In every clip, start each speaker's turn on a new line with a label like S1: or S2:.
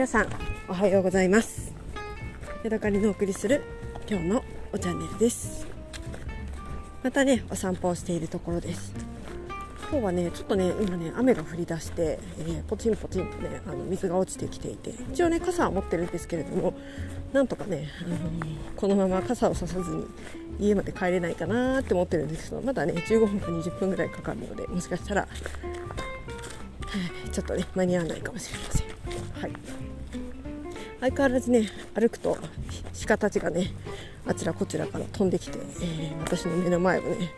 S1: 皆さんおはようございます。ヤドカリのお送りする今日のおチャンネルです。またねお散歩をしているところです。今日はねちょっとね今ね雨が降り出して、えー、ポチンポチンとねあの水が落ちてきていて一応ね傘は持ってるんですけれどもなんとかね、あのー、このまま傘をささずに家まで帰れないかなって思ってるんですけどまだね15分か20分ぐらいかかるのでもしかしたら、ちょっとね間に合わないかもしれません。はい。相変わらずね歩くと鹿たちがねあちらこちらから飛んできて、えー、私の目の前をね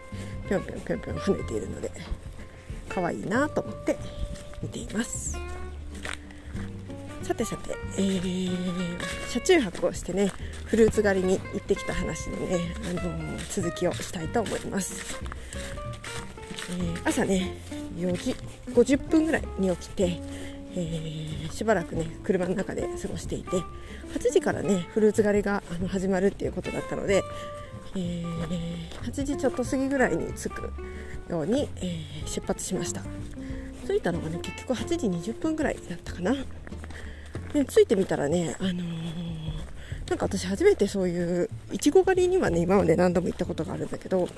S1: ぴょんぴょんぴょんぴょん跳ねているので可愛いなと思って見ています。さてさて、えー、車中泊をしてねフルーツ狩りに行ってきた話のね、あのー、続きをしたいと思います、えー、朝ね4時50分ぐらいに起きてえー、しばらくね車の中で過ごしていて8時からねフルーツ狩りがあの始まるっていうことだったので、えー、8時ちょっと過ぎぐらいに着くように、えー、出発しました。着いたのがね結局8時20分ぐらいだったかな。で着いてみたらね、あのー、なんか私初めてそういういちご狩りにはね今まで何度も行ったことがあるんだけど、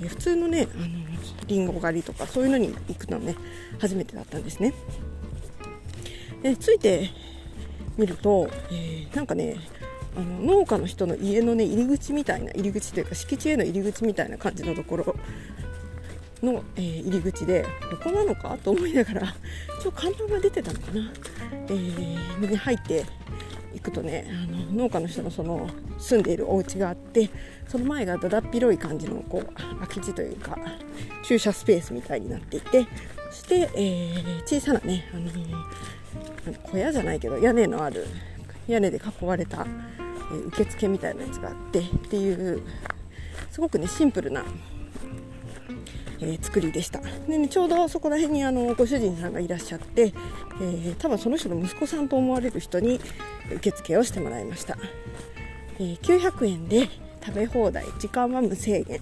S1: 普通のね、あのりんご狩りとかそういうのに行くのね初めてだったんですね。でついてみると、えー、なんかねあの農家の人の家のね入り口みたいな入り口というか敷地への入り口みたいな感じのところの、えー、入り口でここなのか？と思いながらちょっと看板が出てたのかな、えー、でね入っていくとねあの農家の人のその住んでいるお家があってその前がだだっ広い感じのこう空き地というか駐車スペースみたいになっていてそして、えー、小さなね、あの小屋じゃないけど屋根のある屋根で囲われた、え、受付みたいなやつがあってっていうすごくねシンプルな、えー、作りでした。で、ね、ちょうどそこら辺にあのご主人さんがいらっしゃって、えー、多分その人の息子さんと思われる人に受付をしてもらいました、えー、900円で食べ放題時間は無制限。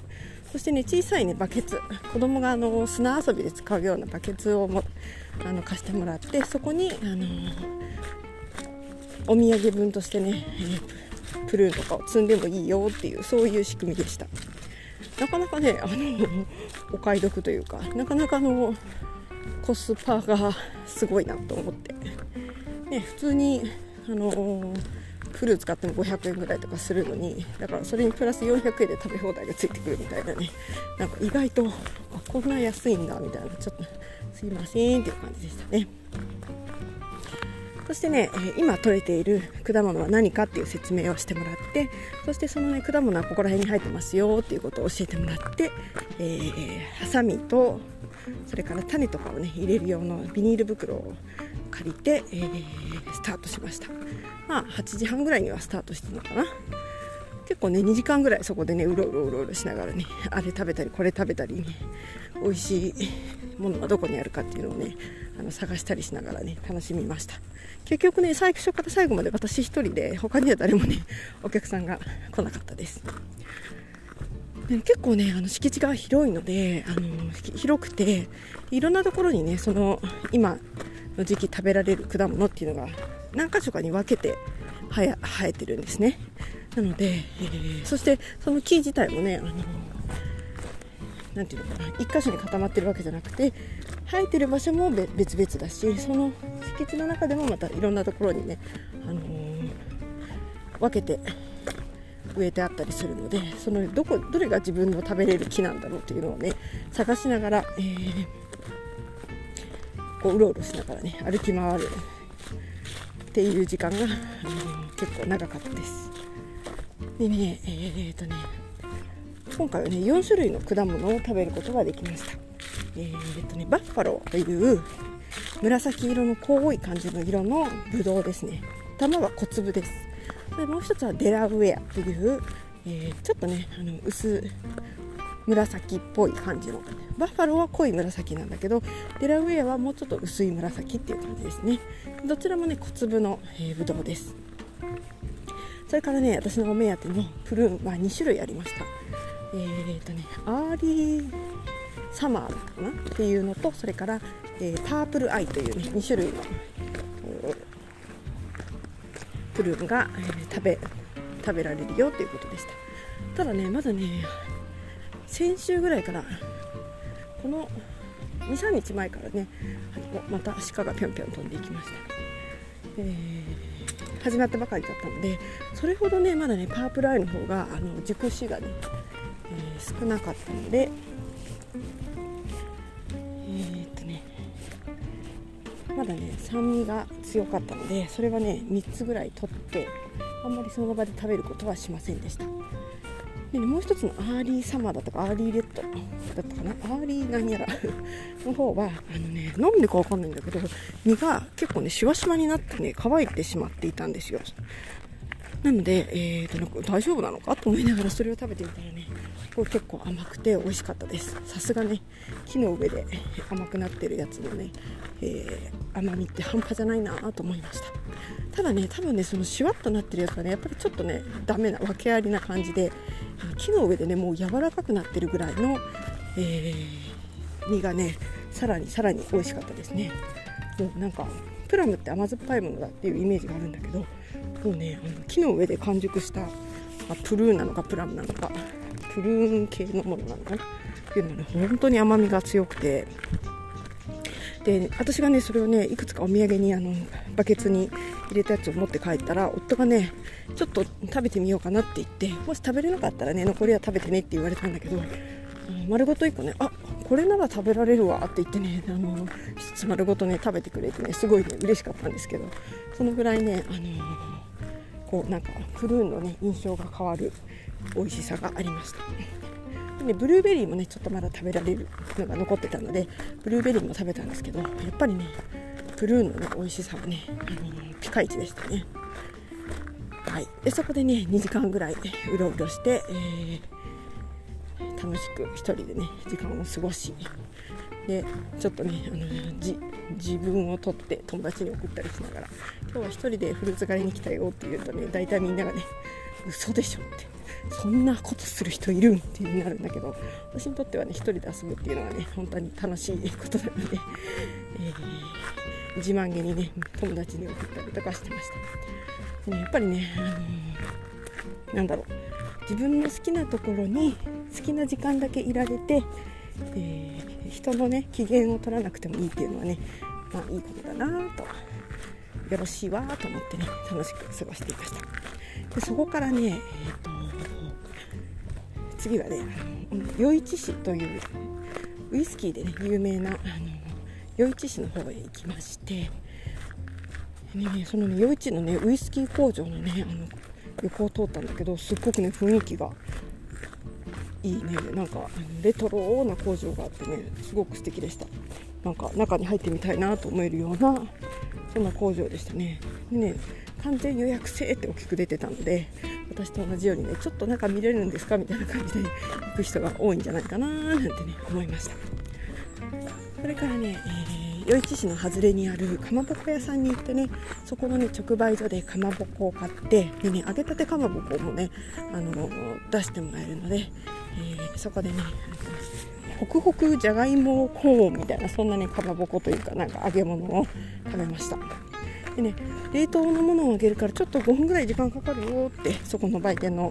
S1: そしてね小さいねバケツ。子供があの砂遊びで使うようなバケツをもあの貸してもらってそこにあのお土産分としてね、プルーンとかを積んでもいいよっていうそういう仕組みでした。なかなかねあのお買い得というかなかなかのコスパがすごいなと思って、ね、普通にあのーフルーツ買っても500円ぐらいとかするのにだからそれにプラス400円で食べ放題がついてくるみたいなね。なんか意外とあこんな安いんだみたいな。ちょっとすいませんっていう感じでしたね。そしてね、今取れている果物は何かっていう説明をしてもらってそしてそのね果物はここら辺に入ってますよっていうことを教えてもらって、えー、ハサミとそれから種とかをね入れる用のビニール袋を借りて、えー、スタートしました。まあ8時半ぐらいにはスタートしてるのかな。結構ね2時間ぐらいそこでねうろうろうろうろしながらねあれ食べたりこれ食べたりね美味しいものがどこにあるかっていうのをねあの探したりしながらね楽しみました。結局ね最初から最後まで私1人で他には誰もねお客さんが来なかったです。で結構ねあの敷地が広いのであの広くていろんなところにねその今の時期食べられる果物っていうのが何箇所かに分けて生えてるんですね。なので、そしてその木自体もねあのなていうのかな1箇所に固まってるわけじゃなくて生えてる場所も別々だしその敷地の中でもまたいろんなところにね、あのー、分けて植えてあったりするのでそのどこどれが自分の食べれる木なんだろうというのをね探しながら、えー、こううろうろしながらね歩き回るっていう時間が、あの結構長かったです。でねえー、っとね今回はね4種類の果物を食べることができました。えー、っとねバッファローという紫色の濃い感じの色のブドウですね。玉は小粒です。でもう一つはデラウェアという、えー、ちょっとねあの薄紫っぽい感じのバッファローは濃い紫なんだけどデラウェアはもうちょっと薄い紫っていう感じですね。どちらもね小粒の、えー、ぶどうです。それからね私のお目当てのプルーンは2種類ありました。えーとねアーリーサマーだかなっていうのとそれから、えー、パープルアイというね2種類の、プルーンが、えー、食べ食べられるよということでした。ただねまだね先週ぐらいからこの23日前からねまた鹿がぴょんぴょん飛んでいきました、えー、始まったばかりだったのでそれほどねまだねパープルアイの方があの熟しがね、えー、少なかったのでえー、っとねまだね酸味が強かったのでそれはね3つぐらい取ってあんまりその場で食べることはしませんでした。で、ね、もう一つのアーリーサマーだとかアーリーレッド。だったかな。アーリーなんやら。の方はあのねなんでかわかんないんだけど身が結構ねしわしわになってね乾いてしまっていたんですよ。なので、えーと、なんか大丈夫なのかと思いながらそれを食べてみたらねこれ結構甘くて美味しかったです。さすがね木の上で甘くなってるやつのね、えー、甘みって半端じゃないなと思いました。ただね多分ねそのシュワッとなってるやつがねやっぱりちょっとねダメな訳ありな感じで木の上でねもう柔らかくなってるぐらいの、えー、実がねさらにさらに美味しかったですね。もうなんかプラムって甘酸っぱいものだっていうイメージがあるんだけどもうねあの木の上で完熟した、まあ、プルーンなのかプラムなのかプルーン系のものなのかな。っていうのはね本当に甘みが強くて。で私がねそれをねいくつかお土産にあのバケツに入れたやつを持って帰ったら夫がねちょっと食べてみようかなって言ってもし食べれなかったらね残りは食べてねって言われたんだけど丸ごと1個ねあこれなら食べられるわって言ってねあの1つ丸ごとね食べてくれてねすごいね嬉しかったんですけどそのぐらいねあのこうなんかプルーンのね印象が変わる美味しさがありました。で、ね、ブルーベリーもねちょっとまだ食べられるのが残ってたのでブルーベリーも食べたんですけどやっぱりねプルーンのね美味しさはね、あのピカイチでしたね。はい。でそこでね2時間ぐらいうろうろして、えー、楽しく1人でね時間を過ごしでちょっとねあのじ自分を取って友達に送ったりしながら今日は1人でフルーツ狩りに来たよって言うとね大体みんながね嘘でしょって。そんなことする人いるんってなるんだけど私にとってはね1人で遊ぶっていうのはね本当に楽しいことなので、えー、自慢げにね友達に送ったりとかしてました。ね、やっぱりね、あのー、なんだろう。自分の好きなところに好きな時間だけいられて、えー、人のね機嫌を取らなくてもいいっていうのはねまあいいことだなと。よろしいわと思ってね楽しく過ごしていました。でそこからね、えーと次はね余市市というウイスキーでね有名なあの余市市の方へ行きましてね、そのね余市のねウイスキー工場のねあの横を通ったんだけどすっごくね雰囲気がいいね。なんかレトロな工場があってねすごく素敵でした。なんか中に入ってみたいなと思えるようなそんな工場でしたね。でね完全予約制って大きく出てたので私と同じようにねちょっと中見れるんですかみたいな感じで行く人が多いんじゃないかななんてね思いました。それからね、えー、余市市の外れにあるかまぼこ屋さんに行ってねそこのね直売所でかまぼこを買ってでね揚げたてかまぼこもねあの出してもらえるので、えー、そこでねホクホクじゃがいもコーンみたいなそんなねかまぼこというかなんか揚げ物を食べました。でね冷凍のものをあげるからちょっと5分ぐらい時間かかるよってそこの売店の、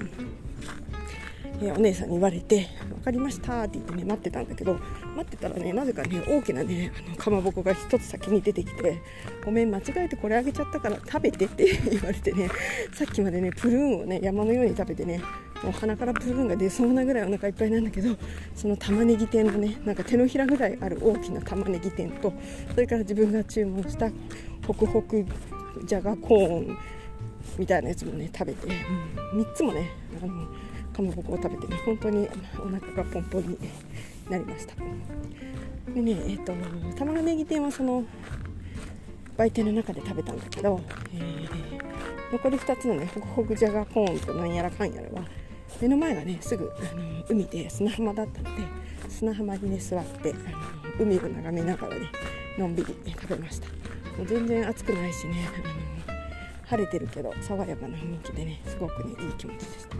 S1: えー、お姉さんに言われて分かりましたって言ってね待ってたんだけど待ってたらねなぜかね大きなねあのかまぼこが1つ先に出てきてごめん間違えてこれあげちゃったから食べてって言われてねさっきまでねプルーンをね山のように食べてねもう鼻からプルーンが出そうなぐらいお腹いっぱいなんだけどその玉ねぎ店のねなんか手のひらぐらいある大きな玉ねぎ店とそれから自分が注文したホクホクじゃがコーンみたいなやつもね食べて、うん、3つもねあのかまぼこを食べてね本当にお腹がポンポンになりました。でねえっ、ー、と玉ねぎ店はその売店の中で食べたんだけど、えー、残り2つのねホクホクじゃがコーンとなんやらかんやらは目の前がねすぐあの海で砂浜だったので砂浜にね座ってあの海を眺めながらねのんびり食べました。もう全然暑くないしねあの晴れてるけど爽やかな雰囲気でねすごくねいい気持ちでした。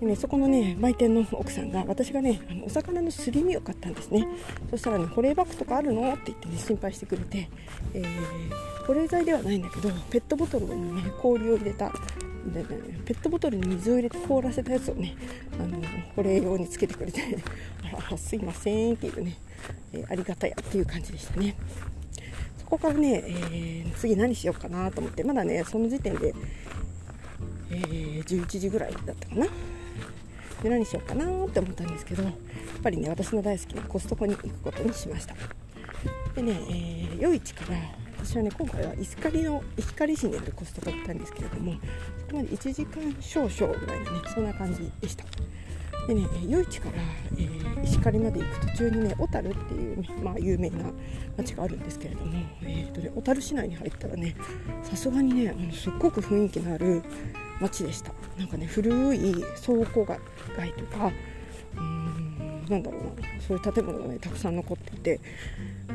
S1: でね、そこのね売店の奥さんが私がねあのお魚のすり身を買ったんですね。そしたらね保冷バッグとかあるの？って言ってね心配してくれて、えー、保冷剤ではないんだけどペットボトルにね氷を入れた、ペットボトルに水を入れて凍らせたやつをねあの保冷用につけてくれて あすいませんっていうね、えー、ありがたやっていう感じでしたね。そこからね、えー、次何しようかなと思ってまだねその時点で、えー、11時ぐらいだったかな。で何しようかなって思ったんですけどやっぱりね私の大好きなコストコに行くことにしました。でね、えー、夜市から私はね今回は石狩の石狩市にあるコストコ行ったんですけれどもそこまで1時間少々ぐらいのねそんな感じでした。でね夜市から、えー、石狩まで行く途中にね小樽っていう、ね、まあ、有名な町があるんですけれども、えーとね、小樽市内に入ったらねさすがにねあのすっごく雰囲気のある街でした。なんかね古い倉庫街とかうんなんだろうなそういう建物がねたくさん残っていて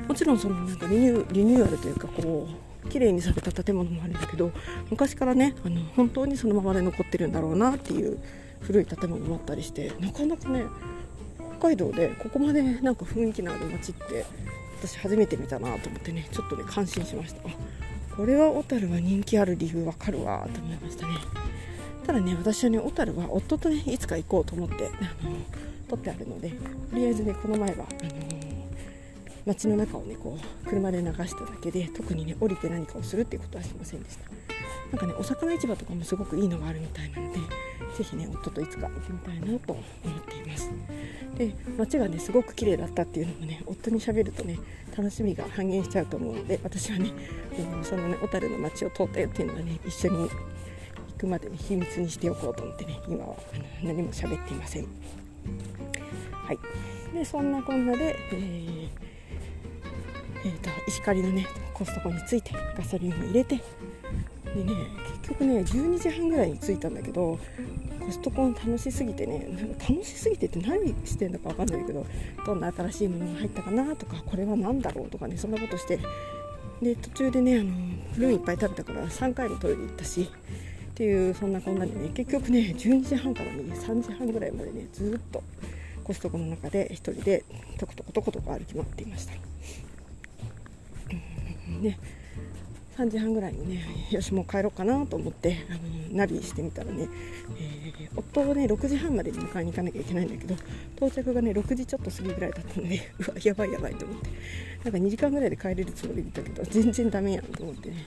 S1: もちろんそのなんかリニュリニューアルというかこう綺麗にされた建物もあるんだけど昔からねあの本当にそのままで残ってるんだろうなっていう古い建物もあったりしてなかなかね北海道でここまでなんか雰囲気のある街って私初めて見たなと思ってねちょっとね感心しました。これは小樽は人気ある理由わかるわと思いましたね。ただね私はね小樽は夫とねいつか行こうと思ってあの撮ってあるのでとりあえずねこの前はあの街の中をねこう車で流しただけで特にね降りて何かをするっていうことはしませんでした。なんかねお魚市場とかもすごくいいのがあるみたいなのでぜひね夫といつか行ってみたいなと思っています。で街がねすごく綺麗だったっていうのもね夫にしゃべるとね楽しみが半減しちゃうと思うので私はね、えー、そのね小樽の街を通ったよっていうのはね一緒に行くまでに秘密にしておこうと思ってね今は何も喋っていません。はい。でそんなこんなで、えーえーと、石狩のねコストコに着いてガソリンを入れてでね結局ね12時半ぐらいに着いたんだけどコストコ楽しすぎてねなんか楽しすぎてって何してんだか分かんないけどどんな新しいものが入ったかなとかこれは何だろうとかねそんなことしてで途中でねあのルーいっぱい食べたから3回もトイレ行ったしっていうそんなこんなでね結局ね12時半からね3時半ぐらいまでねずっとコストコの中で1人でとことことことこ歩き回っていました。で3時半ぐらいにねよしもう帰ろうかなと思ってあのナビしてみたらね、えー、夫をね6時半までに迎えに行かなきゃいけないんだけど到着がね6時ちょっと過ぎぐらいだったので うわやばいやばいと思ってなんか2時間ぐらいで帰れるつもりでいたけど全然ダメやんと思ってね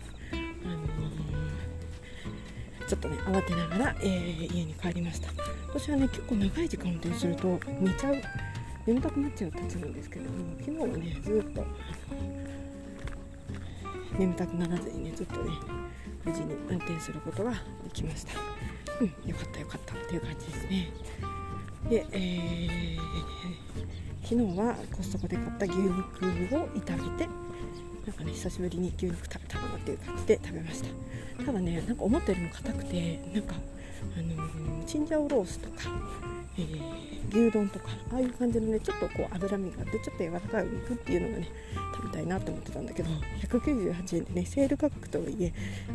S1: ちょっとね慌てながら、えー、家に帰りました。私はね結構長い時間運転すると寝ちゃう。眠たくなっちゃうたちなんですけども昨日はねずっと眠たくならずにねずっとね無事に運転することができました。うんよかったよかったっていう感じですね。で、えー、昨日はコストコで買った牛肉を炒めてなんかね久しぶりに牛肉食べたなっていう感じで食べました。ただねなんか思ったよりも硬くてなんかあのー、チンジャオロースとか、えー、牛丼とかああいう感じのねちょっとこう脂身があってちょっと柔らかいお肉っていうのがね食べたいなと思ってたんだけど198円でねセール価格とはいえ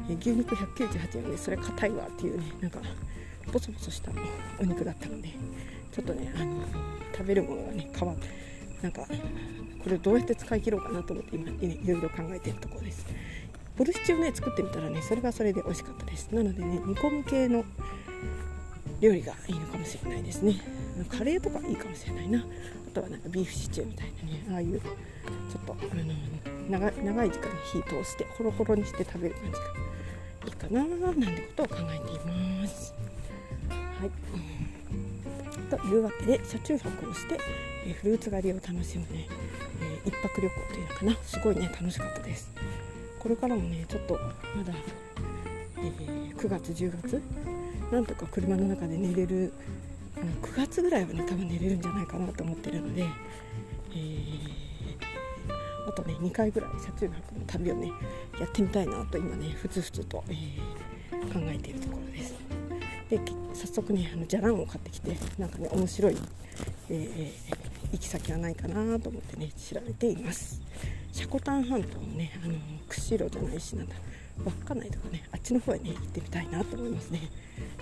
S1: え牛肉198円でそれ硬いわっていうねなんかボソボソしたお肉だったのでちょっとね、あのー、食べるものがね変わってなんかこれをどうやって使い切ろうかなと思って今いろいろ考えてるところですボルシチをね作ってみたらねそれがそれで美味しかったです。なのでね煮込む系の料理がいいのかもしれないですね。カレーとかいいかもしれないな。あとはなんかビーフシチューみたいなね。ああいうちょっとあの長長い時間に火通してホロホロにして食べる感じがいいかななんてことを考えています。はい。というわけで車中泊をして、え、フルーツ狩りを楽しむね、えー、泊旅行というのかな。すごいね楽しかったです。これからもねちょっとまだ、えー、9月10月？なんとか車の中で寝れる9月ぐらいはね多分寝れるんじゃないかなと思ってるので、えー、あとね2回ぐらい車中泊の旅をねやってみたいなと今ねふつふつと、えー、考えているところです。で早速ねあのじゃらんを買ってきてなんかね面白い、えー、行き先はないかなと思ってね調べています。ャコタン半島のねあの釧路じゃないしなんだ稚内とかねあっちの方へね行ってみたいなと思いますね。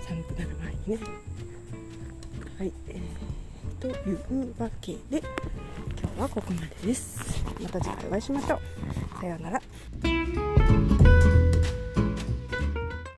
S1: 寒くなる前にね。はい、えー、というわけで今日はここまでです。また次回お会いしましょう。さようなら。